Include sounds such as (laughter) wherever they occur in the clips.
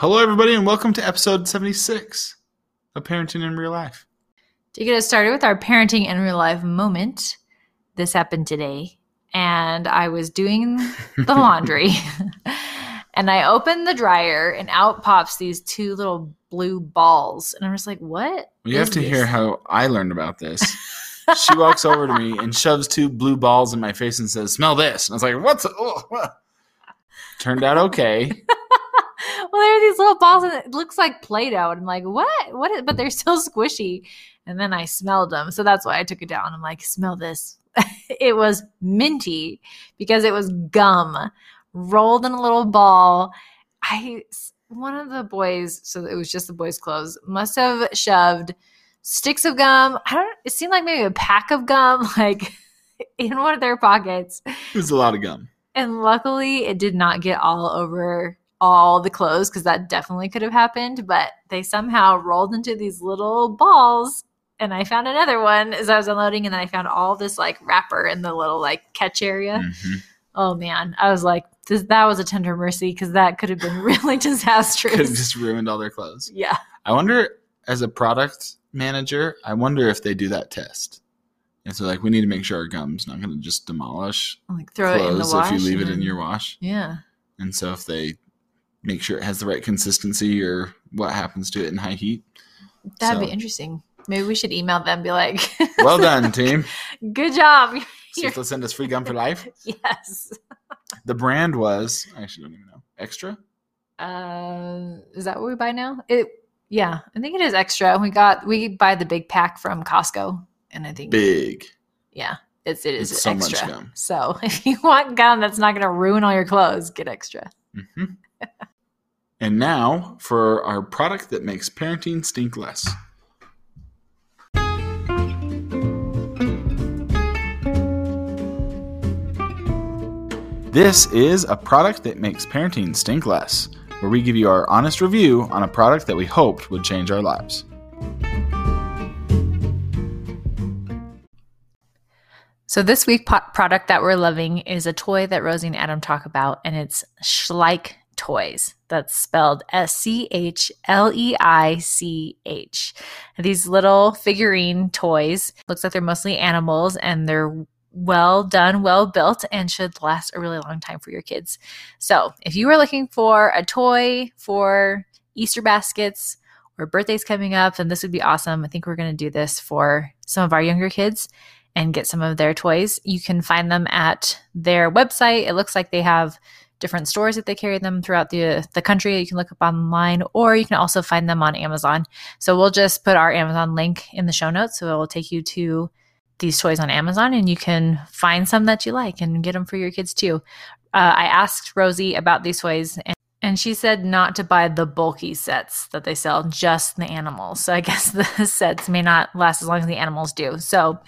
Hello, everybody, and welcome to episode 76 of Parenting in Real Life. To get us started with our parenting in real life moment, this happened today, and I was doing (laughs) the laundry, and I opened the dryer, and out pops these two little blue balls, and I was like, "What?" You have to this? hear how I learned about this. (laughs) she walks over to me and shoves two blue balls in my face and says, "Smell this," and I was like, "What's?" Oh, Turned out okay. Well, there are these little balls, and it looks like Play-Doh. And I'm like, what? What? Is, but they're still (laughs) squishy. And then I smelled them, so that's why I took it down. I'm like, smell this. (laughs) it was minty because it was gum rolled in a little ball. I one of the boys, so it was just the boys' clothes, must have shoved sticks of gum. I don't. It seemed like maybe a pack of gum, (laughs) like in one of their pockets. It was a lot of gum. And luckily, it did not get all over all the clothes because that definitely could have happened. But they somehow rolled into these little balls. And I found another one as I was unloading, and then I found all this like wrapper in the little like catch area. Mm-hmm. Oh man, I was like, this, that was a tender mercy because that could have been (laughs) really disastrous. could have just ruined all their clothes. Yeah. I wonder, as a product manager, I wonder if they do that test. And so, like, we need to make sure our gum's not going to just demolish like throw it in the wash if you leave it in your wash. Yeah. And so, if they make sure it has the right consistency or what happens to it in high heat. That'd so. be interesting. Maybe we should email them be like, (laughs) "Well done, team. Good job." They'll send us free gum for life. (laughs) yes. The brand was I actually don't even know. Extra. Uh, is that what we buy now? It yeah, I think it is extra. We got we buy the big pack from Costco, and I think big. Yeah, it's it is it's so extra. So (laughs) if you want gum that's not going to ruin all your clothes, get extra. Mm-hmm. And now for our product that makes parenting stink less. This is a product that makes parenting stink less, where we give you our honest review on a product that we hoped would change our lives. So this week product that we're loving is a toy that Rosie and Adam talk about, and it's Schleich Toys. That's spelled S C H L E I C H. These little figurine toys looks like they're mostly animals, and they're well done, well built, and should last a really long time for your kids. So if you are looking for a toy for Easter baskets or birthdays coming up, then this would be awesome. I think we're going to do this for some of our younger kids and get some of their toys. You can find them at their website. It looks like they have different stores that they carry them throughout the the country. You can look up online, or you can also find them on Amazon. So we'll just put our Amazon link in the show notes, so it will take you to these toys on Amazon, and you can find some that you like and get them for your kids too. Uh, I asked Rosie about these toys, and and she said not to buy the bulky sets that they sell, just the animals. So I guess (laughs) the sets may not last as long as the animals do. So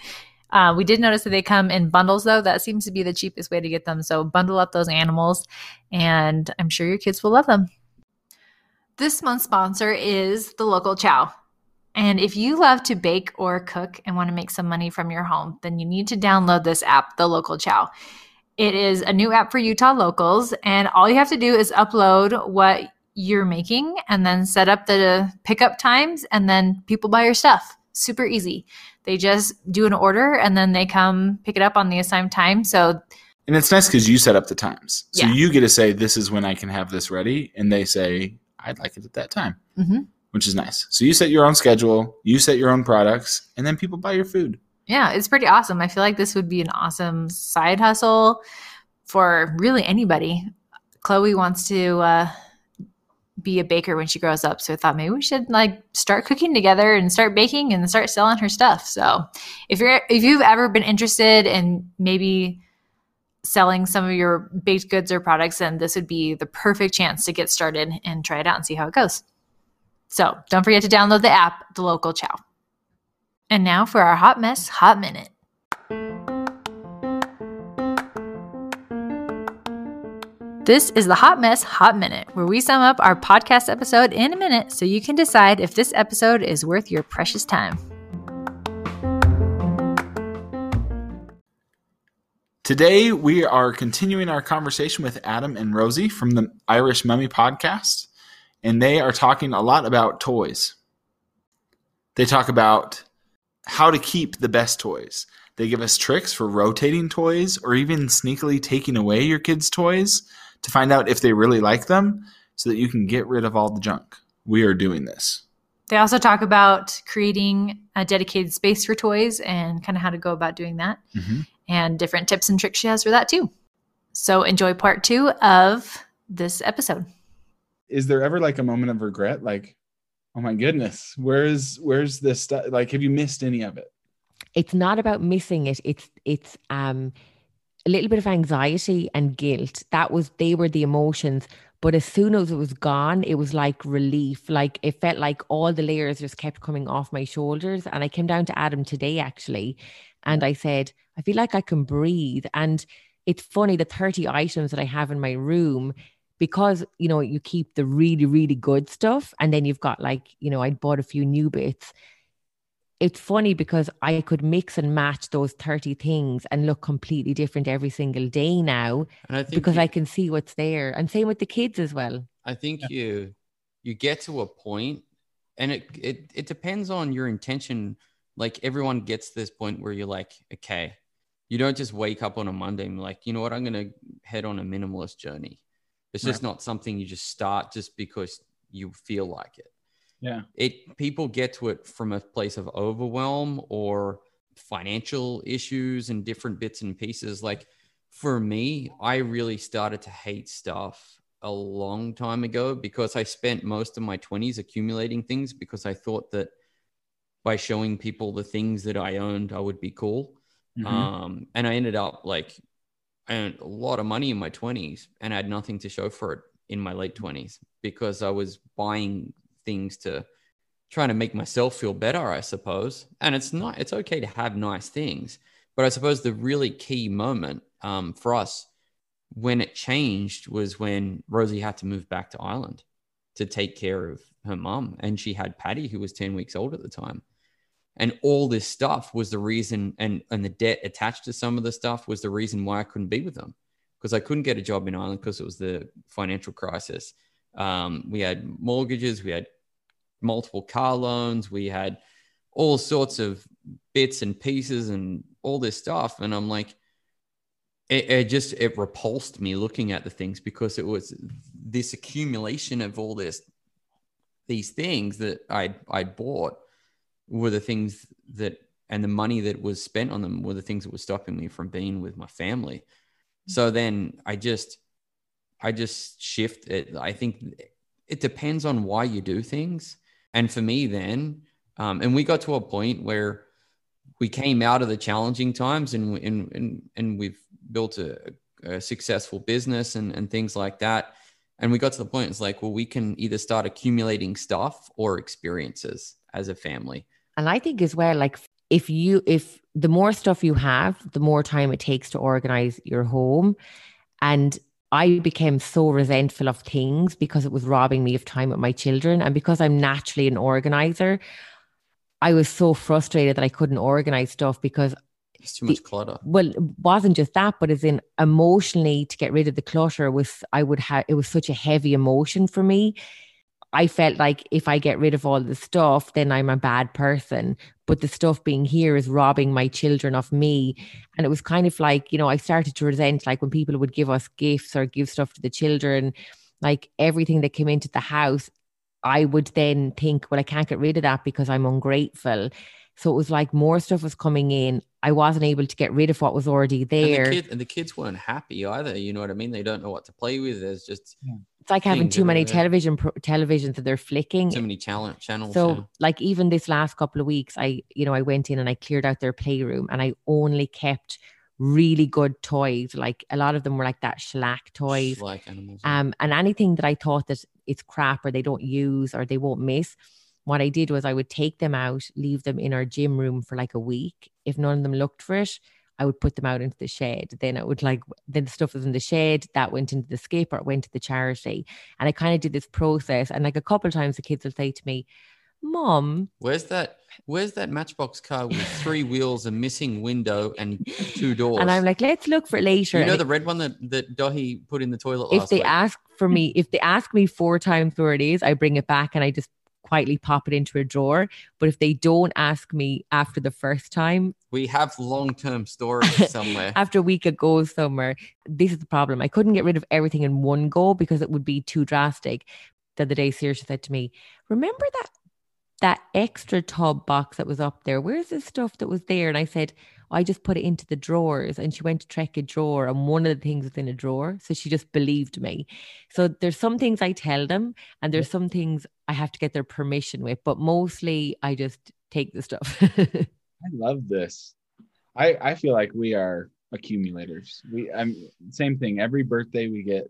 uh, we did notice that they come in bundles, though. That seems to be the cheapest way to get them. So bundle up those animals, and I'm sure your kids will love them. This month's sponsor is the local chow. And if you love to bake or cook and want to make some money from your home, then you need to download this app, The Local Chow. It is a new app for Utah locals, and all you have to do is upload what you're making and then set up the pickup times, and then people buy your stuff. Super easy. They just do an order and then they come pick it up on the assigned time. So and it's nice because you set up the times. So yeah. you get to say, this is when I can have this ready. And they say, I'd like it at that time, mm-hmm. which is nice. So you set your own schedule, you set your own products, and then people buy your food. Yeah, it's pretty awesome. I feel like this would be an awesome side hustle for really anybody. Chloe wants to uh, be a baker when she grows up. So I thought maybe we should like start cooking together and start baking and start selling her stuff. So if you're if you've ever been interested in maybe selling some of your baked goods or products, then this would be the perfect chance to get started and try it out and see how it goes. So don't forget to download the app, The Local Chow. And now for our Hot Mess Hot Minute. This is the Hot Mess Hot Minute, where we sum up our podcast episode in a minute so you can decide if this episode is worth your precious time. Today, we are continuing our conversation with Adam and Rosie from the Irish Mummy podcast, and they are talking a lot about toys. They talk about how to keep the best toys. They give us tricks for rotating toys or even sneakily taking away your kids' toys to find out if they really like them so that you can get rid of all the junk. We are doing this. They also talk about creating a dedicated space for toys and kind of how to go about doing that. Mm-hmm and different tips and tricks she has for that too. So enjoy part two of this episode. Is there ever like a moment of regret? Like, oh my goodness, where's where's this stuff? Like, have you missed any of it? It's not about missing it. It's it's um a little bit of anxiety and guilt. That was they were the emotions. But as soon as it was gone, it was like relief. Like it felt like all the layers just kept coming off my shoulders. And I came down to Adam today actually, and I said, I feel like I can breathe. And it's funny the 30 items that I have in my room because you know you keep the really really good stuff and then you've got like you know I bought a few new bits it's funny because I could mix and match those 30 things and look completely different every single day now I because you, I can see what's there and same with the kids as well I think yeah. you you get to a point and it, it it depends on your intention like everyone gets to this point where you're like okay you don't just wake up on a Monday and be like, you know what, I'm going to head on a minimalist journey. It's just right. not something you just start just because you feel like it. Yeah. It people get to it from a place of overwhelm or financial issues and different bits and pieces. Like for me, I really started to hate stuff a long time ago because I spent most of my 20s accumulating things because I thought that by showing people the things that I owned, I would be cool. Mm-hmm. Um, and I ended up like I earned a lot of money in my 20s and I had nothing to show for it in my late 20s because I was buying things to trying to make myself feel better, I suppose. And it's not, it's okay to have nice things. But I suppose the really key moment um, for us when it changed was when Rosie had to move back to Ireland to take care of her mum. And she had Paddy, who was 10 weeks old at the time and all this stuff was the reason and and the debt attached to some of the stuff was the reason why i couldn't be with them because i couldn't get a job in ireland because it was the financial crisis um, we had mortgages we had multiple car loans we had all sorts of bits and pieces and all this stuff and i'm like it, it just it repulsed me looking at the things because it was this accumulation of all this these things that i i bought were the things that and the money that was spent on them were the things that were stopping me from being with my family. So then I just I just shift it. I think it depends on why you do things. And for me, then, um, and we got to a point where we came out of the challenging times and and and, and we've built a, a successful business and, and things like that. And we got to the point, it's like, well, we can either start accumulating stuff or experiences as a family. And I think as well, like if you, if the more stuff you have, the more time it takes to organize your home. And I became so resentful of things because it was robbing me of time with my children. And because I'm naturally an organizer, I was so frustrated that I couldn't organize stuff because it's too much the, clutter. Well, it wasn't just that, but as in emotionally to get rid of the clutter was I would have it was such a heavy emotion for me. I felt like if I get rid of all the stuff, then I'm a bad person. But the stuff being here is robbing my children of me. And it was kind of like, you know, I started to resent like when people would give us gifts or give stuff to the children, like everything that came into the house, I would then think, well, I can't get rid of that because I'm ungrateful. So it was like more stuff was coming in. I wasn't able to get rid of what was already there. And the, kid, and the kids weren't happy either. You know what I mean? They don't know what to play with. There's just yeah it's like having too many television pro- televisions that they're flicking. Too many talent channels. So, yeah. like even this last couple of weeks, I you know I went in and I cleared out their playroom and I only kept really good toys. Like a lot of them were like that Schleich toys. Like animals. Um, and anything that I thought that it's crap or they don't use or they won't miss, what I did was I would take them out, leave them in our gym room for like a week. If none of them looked for it, I would put them out into the shed. Then I would like, then the stuff was in the shed that went into the skip or went to the charity. And I kind of did this process. And like a couple of times the kids will say to me, Mom, where's that? Where's that Matchbox car with three wheels, a missing window, and two doors? (laughs) And I'm like, let's look for it later. You know and the red one that that Dáithí put in the toilet. if they week? ask for me, if they ask me four times where it is, I bring it back and I just quietly pop it into a drawer. But if they don't ask me after the first time, we have long term storage (laughs) somewhere. after a week it goes somewhere, this is the problem. I couldn't get rid of everything in one go because it would be too drastic. The other day, Saoirse said to me, Remember that that extra tub box that was up there? Where's the stuff that was there? And I said, I just put it into the drawers. And she went to check a drawer, and one of the things was in a drawer. So she just believed me. So there's some things I tell them, and there's some things I have to get their permission with, but mostly I just take the stuff. I love this. I I feel like we are accumulators. We I'm same thing. Every birthday we get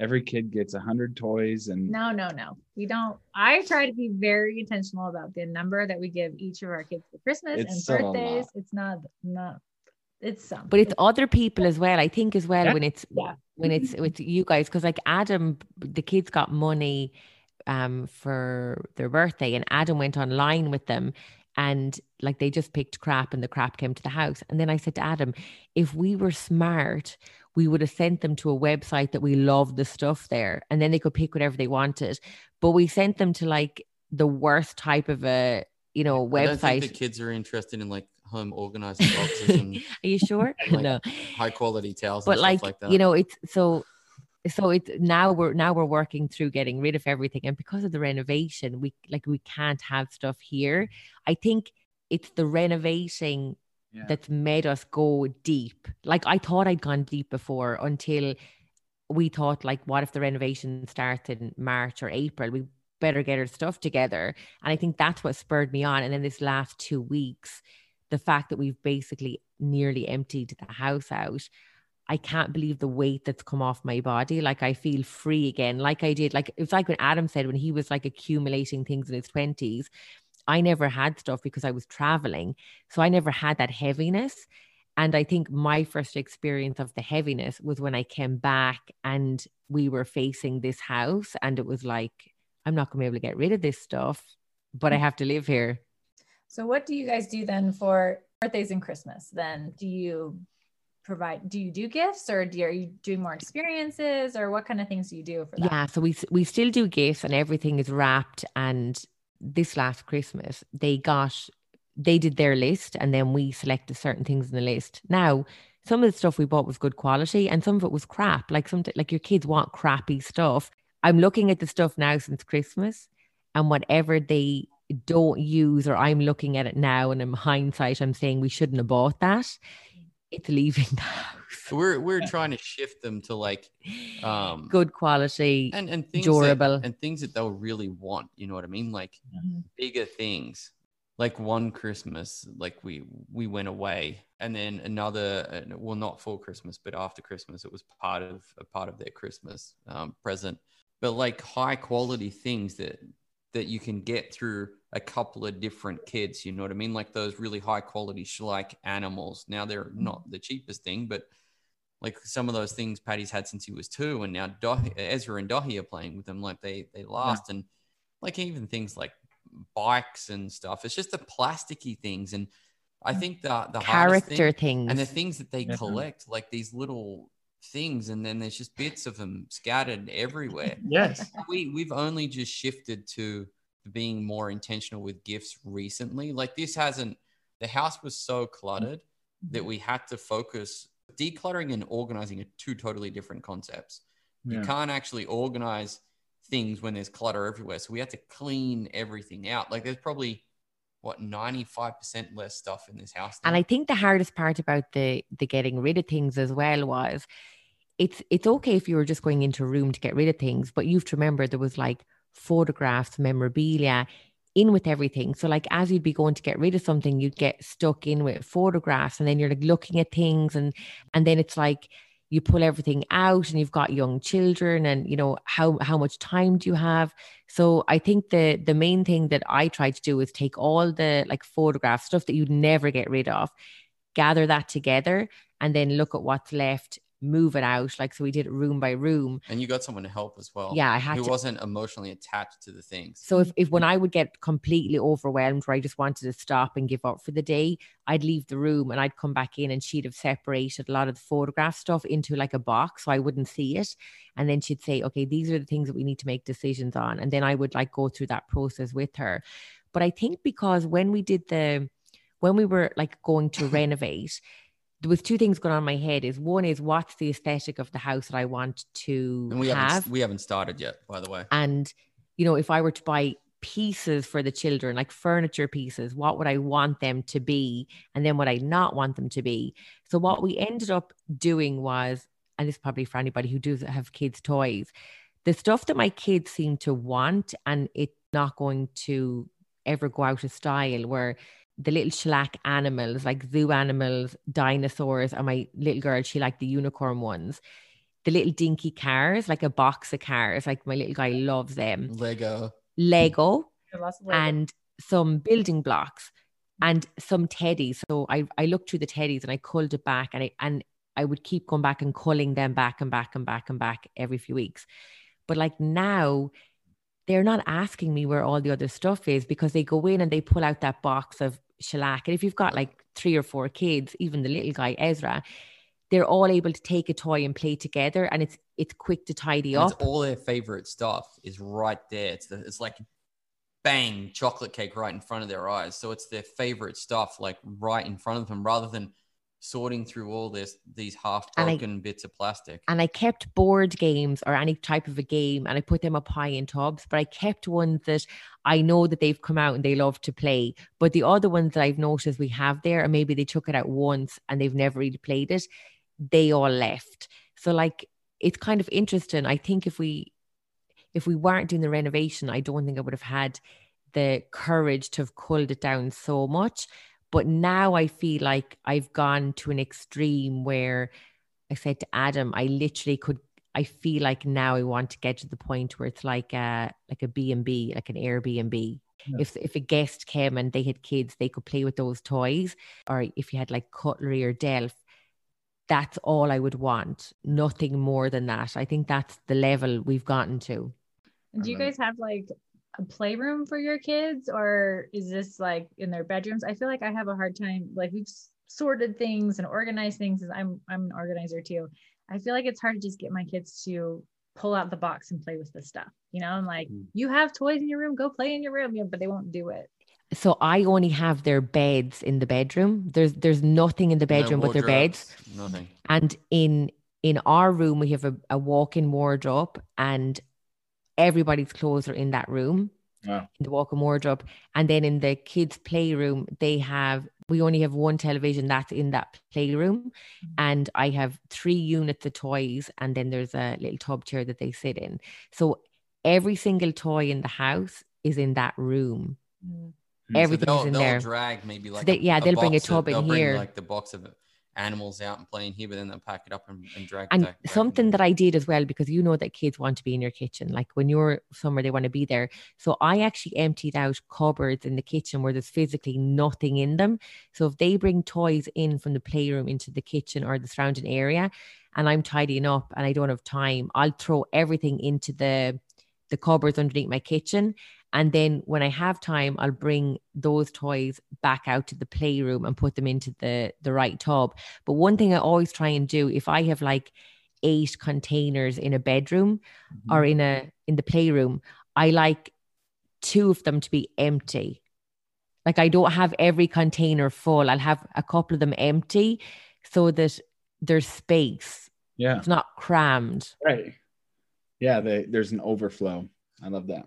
every kid gets a hundred toys and No, no, no. We don't. I try to be very intentional about the number that we give each of our kids for Christmas It's and still birthdays. It's not, not, it's some. but it's other people as well. I think as well Yeah. when it's Yeah. when it's with you guys because like Adam, the kids got money um for their birthday, and Adam went online with them. And like they just picked crap and the crap came to the house. And then I said to Adam, if we were smart, we would have sent them to a website that we love the stuff there and then they could pick whatever they wanted. But we sent them to like the worst type of a, you know, I don't think website. the kids are interested in like home organizing (laughs) boxes and Are you sure? (laughs) Like, no. high quality towels. but and like, stuff like that. you know it's so so it's now we're now we're working through getting rid of everything and because of the renovation we like we can't have stuff here i think it's the renovating Yeah. that's made us go deep like i thought i'd gone deep before until we thought like what if the renovation starts in march or april we better get our stuff together and i think that's what spurred me on and then this last two weeks the fact that we've basically nearly emptied the house out I can't believe the weight that's come off my body. Like I feel free again, like I did. Like it's like when Adam said when he was like accumulating things in his 20s. I never had stuff because I was traveling. So I never had that heaviness. And I think my first experience of the heaviness was when I came back and we were facing this house. And it was like, I'm not going to be able to get rid of this stuff, but I mm. have to live here. So what do you guys do then for birthdays and Christmas? Then do you provide do you do gifts or do, are you doing more experiences or what kind of things do you do for that? Yeah, so we we still do gifts and everything is wrapped. And this last Christmas, they got they did their list and then we selected certain things in the list. Now, some of the stuff we bought was good quality and some of it was crap. Like some like your kids want crappy stuff. I'm looking at the stuff now since Christmas, and whatever they don't use, or I'm looking at it now, and in hindsight, I'm saying we shouldn't have bought that. It's leaving (laughs) the house. We're we're trying to shift them to like um Good quality. and and things durable. that, and things that they'll really want. You know what I mean? Like Mhm. bigger things. Like one Christmas, like we we went away, and then another. uh, Well, not for Christmas, but after Christmas, it was part of a part of their Christmas um, present. But like high quality things that that you can get through a couple of different kids. You know what I mean? Like those really high quality like animals. Now they're mm-hmm. not the cheapest thing, but like some of those things Paddy's had since he was two, and now Dáithí, Ezra and Dáithí are playing with them. Like they they last, and like even things like bikes and stuff. It's just the plasticky things, and I mm-hmm. think the the hardest thing- character things. and the things that they Yeah. collect, like these little things, and then there's just bits of them scattered everywhere. (laughs) Yes. we we've only just shifted to being more intentional with gifts recently. Like this hasn't the house was so cluttered mm-hmm. that we had to focus decluttering and organizing are two totally different concepts. You can't actually organize things when there's clutter everywhere. So we had to clean everything out. Like there's probably what 95% less stuff in this house. And. I think the hardest part about the the getting rid of things as well was it's it's okay if you were just going into a room to get rid of things, but you have to remember there was like photographs, memorabilia. in with everything. So like as you'd be going to get rid of something, you'd get stuck in with photographs and then you're like looking at things and and then it's like you pull everything out and you've got young children and you know how how much time do you have? So i think the the main thing that i try to do is take all the like photograph stuff that you'd never get rid of gather that together and then look at what's left move it out. Like, so we did it room by room. And you got someone to help as well. Yeah, I had who to. wasn't emotionally attached to the things. So if, if when I would get completely overwhelmed where I just wanted to stop and give up for the day, I'd leave the room and I'd come back in and she'd have separated a lot of the photograph stuff into like a box so I wouldn't see it. And then she'd say, okay, these are the things that we need to make decisions on. And then I would like go through that process with her. But I think because when we did the, when we were like going to (laughs) renovate, there was two things going on in my head is one is what's the aesthetic of the house that I want to and we have. Haven't, we haven't started yet, by the way. And, you know, if I were to buy pieces for the children, like furniture pieces, what would I want them to be? And then what I not want them to be. So what we ended up doing was, and this is probably for anybody who does have kids' toys, the stuff that my kids seem to want and it's not going to ever go out of style where the little Schleich animals, like zoo animals, dinosaurs, and my little girl, she liked the unicorn ones. The little dinky cars, like a box of cars, like my little guy loves them. Lego. Lego. And some building blocks and some teddies. So I, I looked through the teddies and I culled it back and I and I would keep going back and culling them back and back and back and back every few weeks. But like now they're not asking me where all the other stuff is because they go in and they pull out that box of Schleich. And if you've got like three or four kids, even the little guy Ezra, they're all able to take a toy and play together, and it's it's quick to tidy and up. all their favorite stuff is right there. It's the, it's like bang chocolate cake right in front of their eyes. So it's their favorite stuff like right in front of them, rather than sorting through all this these half broken bits of plastic. And I kept board games or any type of a game and I put them up high in tubs, but I kept ones that I know that they've come out and they love to play. But the other ones that I've noticed we have there, or maybe they took it out once and they've never really played it, they all left. So like it's kind of interesting. I think if we if we weren't doing the renovation, I don't think I would have had the courage to have culled it down so much. But now I feel like I've gone to an extreme where I said to Adam, I literally could. I feel like now I want to get to the point where it's like a like a B and B, like an Airbnb. Yeah. If if a guest came and they had kids, they could play with those toys. Or if you had like cutlery or delf, that's all I would want. Nothing more than that. I think that's the level we've gotten to. And do you guys have like a playroom for your kids or is this like in their bedrooms i feel like i have a hard time like we've sorted things and organized things i'm i'm an organizer too i feel like it's hard to just get my kids to pull out the box and play with the stuff you know i'm like mm. you have toys in your room go play in your room yeah, but they won't do it so I only have their beds in the bedroom. There's there's nothing in the bedroom no but their beds. Nothing. And in in our room we have a, a walk-in wardrobe and everybody's clothes are in that room. in the walk-in wardrobe and then in the kids playroom they have we only have one television that's in that playroom mm-hmm. and i have three units of toys and then there's a little tub chair that they sit in so every single toy in the house is in that room mm-hmm. everything so in there drag maybe like so they, a, yeah they'll bring a tub of, in here like the box of animals out and playing here, but then they'll pack it up and, and drag and back, something that I did as well, because you know that kids want to be in your kitchen. Like when you're somewhere, they want to be there. So I actually emptied out cupboards in the kitchen where there's physically nothing in them. So if they bring toys in from the playroom into the kitchen or the surrounding area, and I'm tidying up and I don't have time, I'll throw everything into the the cupboards underneath my kitchen and then when I have time, I'll bring those toys back out to the playroom and put them into the, the right tub. But one thing I always try and do, if I have like eight containers in a bedroom mm-hmm. or in a in the playroom, I like two of them to be empty. Like I don't have every container full. I'll have a couple of them empty so that there's space. Yeah. It's not crammed. Right. Yeah, they, there's an overflow. I love that.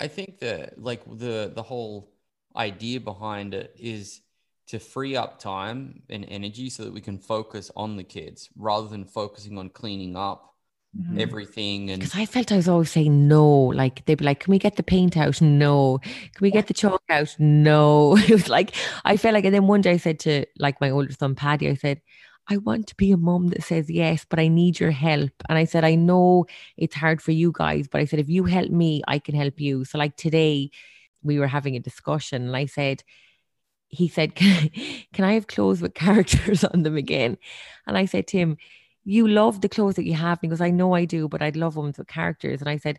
I think that like the the whole idea behind it is to free up time and energy so that we can focus on the kids rather than focusing on cleaning up mm-hmm. everything. And because I felt I was always saying no, like they'd be like, "Can we get the paint out?" No. Can we get the chalk out? No. (laughs) It was like I felt like, and then one day I said to like my older son Paddy, I said. I want to be a mom that says yes, but I need your help. And I said, I know it's hard for you guys, but I said, if you help me, I can help you. So, like today, we were having a discussion, and I said, he said, (laughs) Can I have clothes with (laughs) characters on them again? And I said to him, You love the clothes that you have. And he goes, I know I do, but I'd love ones with characters. And I said,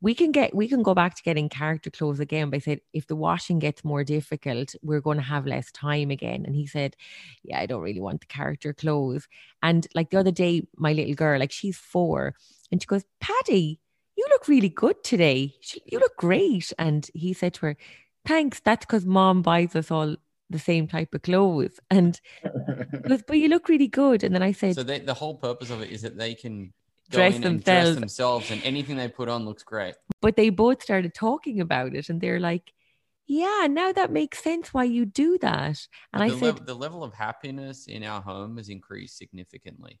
we can get we can go back to getting character clothes again but i said if the washing gets more difficult we're going to have less time again and he said yeah i don't really want the character clothes and like the other day my little girl like she's four and she goes paddy you look really good today you look great and he said to her thanks that's because mom buys us all the same type of clothes. And (laughs) goes, but you look really good. And then I said, so they, the whole purpose of it is that they can dress themselves. dress themselves, and anything they put on looks great. But they both started talking about it, and they're like, "Yeah, now that makes sense why you do that." And I said, the level of happiness in our home has increased significantly.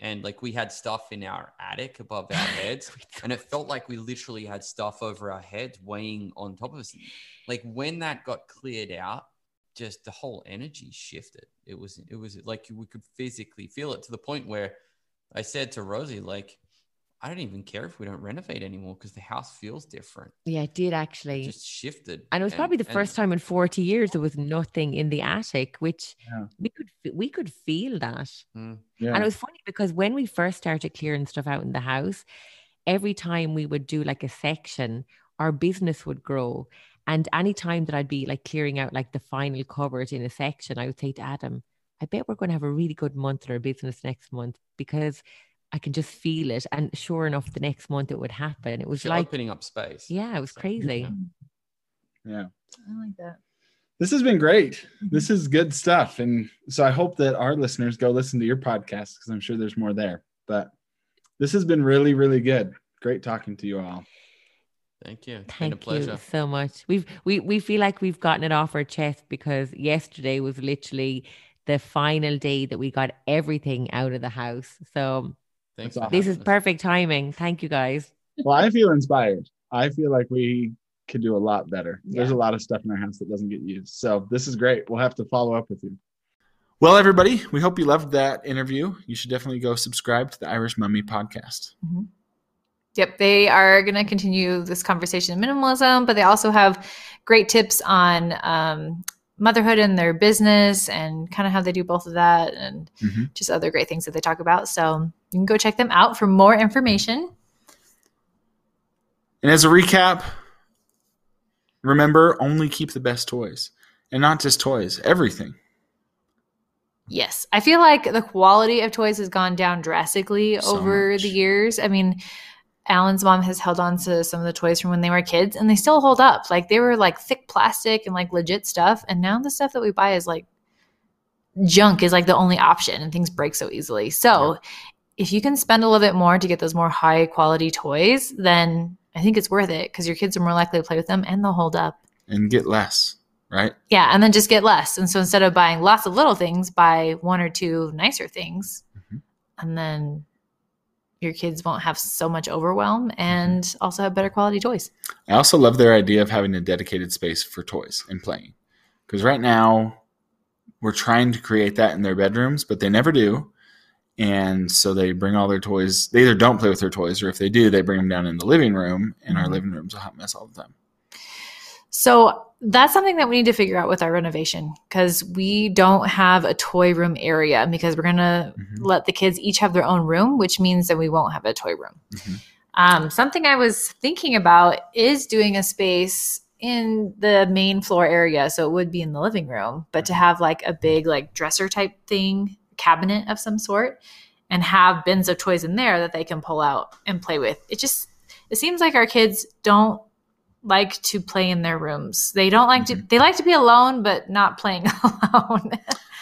And like we had stuff in our attic above our (laughs) heads, and it felt like we literally had stuff over our heads weighing on top of us. Like when that got cleared out, just the whole energy shifted. It was it was like we could physically feel it to the point where I said to Rosie, like, I don't even care if we don't renovate anymore because the house feels different. Yeah, it did actually. It just shifted. And it was and, probably the and, first time in 40 years there was nothing in the attic, which yeah. we could we could feel that. Mm. Yeah. And it was funny because when we first started clearing stuff out in the house, every time we would do like a section, our business would grow. And anytime that I'd be like clearing out like the final cupboard in a section, I would say to Adam, I bet we're going to have a really good month in our business next month because I can just feel it. And sure enough, the next month it would happen. It was You're like opening up space. Yeah, it was crazy. Yeah. I like that. This has been great. Mm-hmm. This is good stuff. And so I hope that our listeners go listen to your podcast because I'm sure there's more there. But this has been really, really good. Great talking to you all. Thank you. It's Thank you so much. We've we we feel like we've gotten it off our chest because yesterday was literally the final day that we got everything out of the house. So Thanks this is perfect timing. Thank you guys. Well, I feel inspired. I feel like we could do a lot better. Yeah. There's a lot of stuff in our house that doesn't get used. So this is great. We'll have to follow up with you. Well, everybody, we hope you loved that interview. You should definitely go subscribe to the Irish Mummy podcast. Mm-hmm. Yep, they are going to continue this conversation in minimalism, but they also have great tips on um, motherhood and their business and kind of how they do both of that and mm-hmm. just other great things that they talk about. So you can go check them out for more information. And as a recap, remember only keep the best toys and not just toys, everything. Yes. I feel like the quality of toys has gone down drastically so over much. the years. I mean, Alan's mom has held on to some of the toys from when they were kids and they still hold up. Like they were like thick plastic and like legit stuff. And now the stuff that we buy is like junk is like the only option and things break so easily. So yeah. if you can spend a little bit more to get those more high quality toys, then I think it's worth it because your kids are more likely to play with them and they'll hold up. And get less, right? Yeah. And then just get less. And so instead of buying lots of little things, buy one or two nicer things. Mm-hmm. And then your kids won't have so much overwhelm mm-hmm. and also have better quality toys. I also love their idea of having a dedicated space for toys and playing. Because right now, we're trying to create that in their bedrooms, but they never do. And so they bring all their toys. They either don't play with their toys, or if they do, they bring them down in the living room, and our mm-hmm. living room's a hot mess all the time. So that's something that we need to figure out with our renovation because we don't have a toy room area because we're going to mm-hmm. let the kids each have their own room, which means that we won't have a toy room. Mm-hmm. Um, something I was thinking about is doing a space in the main floor area. So it would be in the living room, but to have like a big, like dresser type thing, cabinet of some sort, and have bins of toys in there that they can pull out and play with. It just, it seems like our kids don't like to play in their rooms. They don't like mm-hmm. to they like to be alone but not playing (laughs) alone.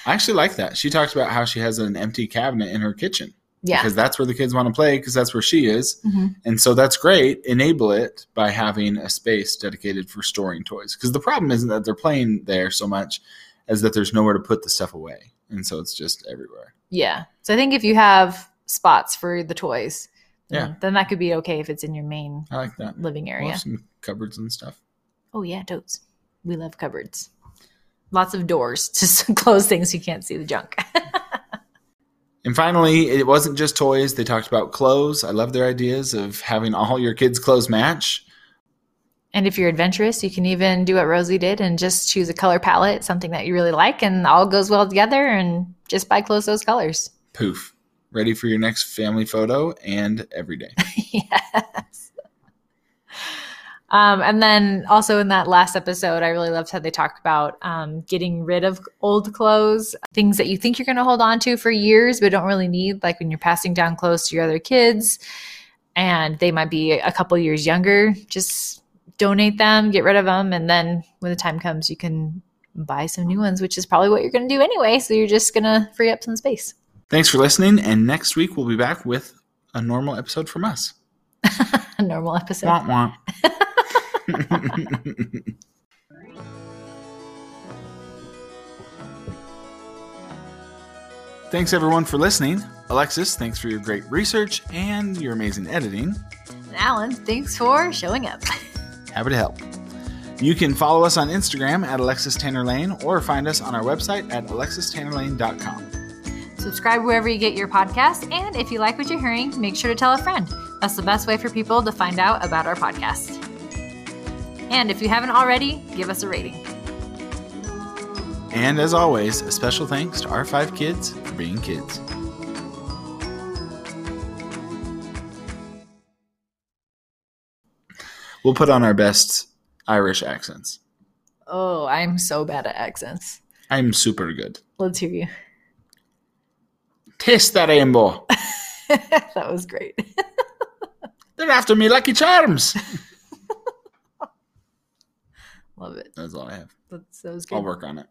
I actually like that. She talks about how she has an empty cabinet in her kitchen. Yeah. Because that's where the kids want to play because that's where she is. Mm-hmm. And so that's great. Enable it by having a space dedicated for storing toys. Because the problem isn't that they're playing there so much as that there's nowhere to put the stuff away. And so it's just everywhere. Yeah. So I think if you have spots for the toys, Yeah. Then that could be okay if it's in your main I like that. living We'll area. have some cupboards and stuff. Oh yeah, totes. We love cupboards. Lots of doors to (laughs) close things so you can't see the junk. (laughs) And finally, it wasn't just toys. They talked about clothes. I love their ideas of having all your kids' clothes match. and if you're adventurous, you can even do what Rosie did and just choose a color palette, something that you really like, and all goes well together, and just buy clothes those colors. Poof. Ready for your next family photo and every day. (laughs) yes. Um, and then also in that last episode, I really loved how they talked about um, getting rid of old clothes, things that you think you're going to hold on to for years, but don't really need, like when you're passing down clothes to your other kids and they might be a couple years younger. Just donate them, get rid of them, and then when the time comes, you can buy some new ones, which is probably what you're going to do anyway. So you're just going to free up some space. Thanks for listening. And next week, we'll be back with a normal episode from us. (laughs) A normal episode. Wah, wah. (laughs) Thanks everyone for listening. Alexis, thanks for your great research and your amazing editing. And Alan, thanks for showing up. (laughs) Happy to help. You can follow us on Instagram at Alexis Tanner Lane or find us on our website at alexistannerlane.com. Subscribe wherever you get your podcasts, and if you like what you're hearing, make sure to tell a friend. That's the best way for people to find out about our podcast. And if you haven't already, give us a rating. And as always, a special thanks to our five kids for being kids. We'll put on our best Irish accents. Oh, I'm so bad at accents. I'm super good. Let's hear you. Taste the rainbow. that was great. (laughs) They're after me lucky charms. (laughs) Love it. That's all I have. That's, that was good. I'll work on it.